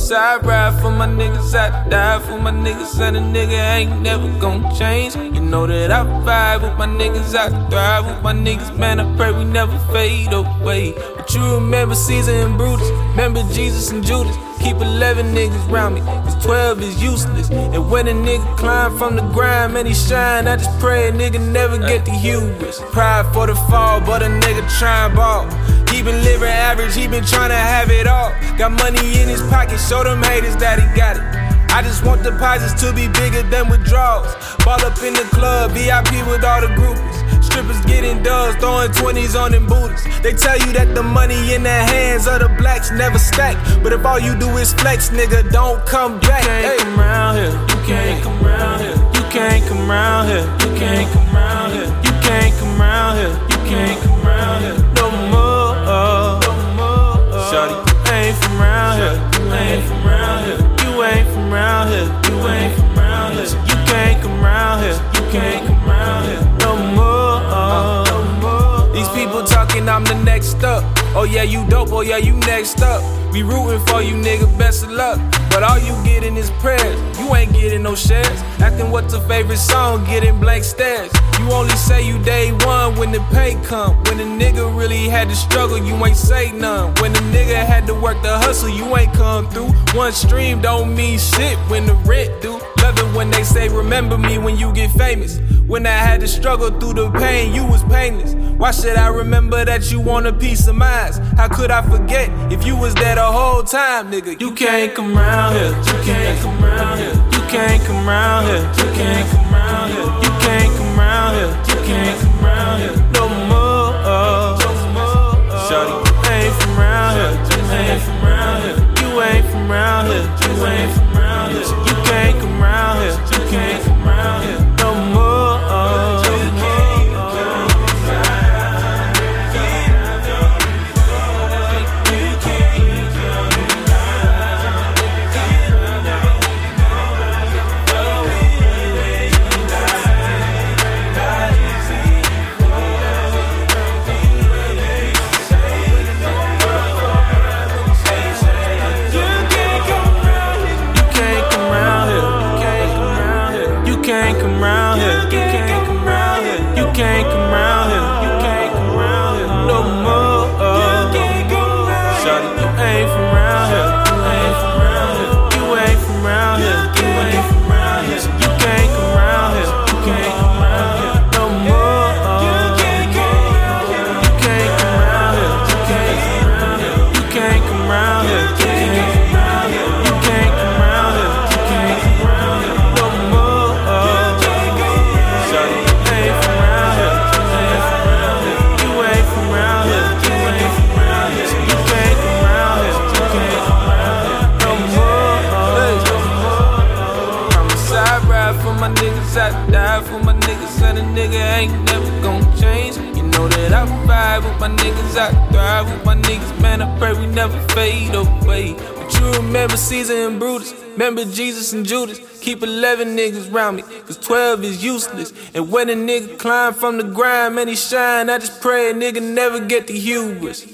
side ride for my niggas, I die for my niggas, and a nigga ain't never gon' change. You know that I vibe with my niggas, I thrive with my niggas, man. I pray we never fade away. But you remember Caesar and Brutus, remember Jesus and Judas. Keep 11 niggas round me, cause 12 is useless. And when a nigga climb from the grind, man, he shine. I just pray a nigga never get the hubris. Pride for the fall, but a nigga tryin' ball. He been living average, he been tryna have it all. Got money in his pocket, show them haters that he got it. I just want deposits to be bigger than withdrawals. Ball up in the club, VIP with all the groupies. Strippers getting dubs, throwing 20s on them booties. They tell you that the money in the hands of the blacks never stack. But if all you do is flex, nigga, don't come back. You can't hey. come round here. You can't come round here. You can't come round here. You can't come round here. You can't come round here. You can't come round here. No more. Uh, no more. Uh. Shorty, you ain't from round here. You ain't from round here. You ain't from round here. You ain't from I'm the next up. Oh yeah, you dope. Oh yeah, you next up. We rooting for you, nigga. Best of luck. But all you getting is prayers. You ain't getting no shares. Acting what's your favorite song, getting blank stares. You only say you day one when the pay come. When a nigga really had to struggle, you ain't say none. When a nigga had to work the hustle, you ain't come through. One stream don't mean shit when the rent do. Love it when they say remember me when you get famous. When I had to struggle through the pain, you was painless. Why should I remember that you want a piece of mine? How could I forget if you was there the whole time, nigga? You can't come round here. You can't come round here. You can't come round here. You can't come round here. You can't come round here. You can't come round here. No more. Shorty, ain't from round here. You ain't from round here. You ain't from round here. You ain't from round here. You can't come round here. You can't come round here. Remember Caesar and Brutus, remember Jesus and Judas. Keep 11 niggas round me, cause 12 is useless. And when a nigga climb from the grind, man, he shine. I just pray a nigga never get the hubris.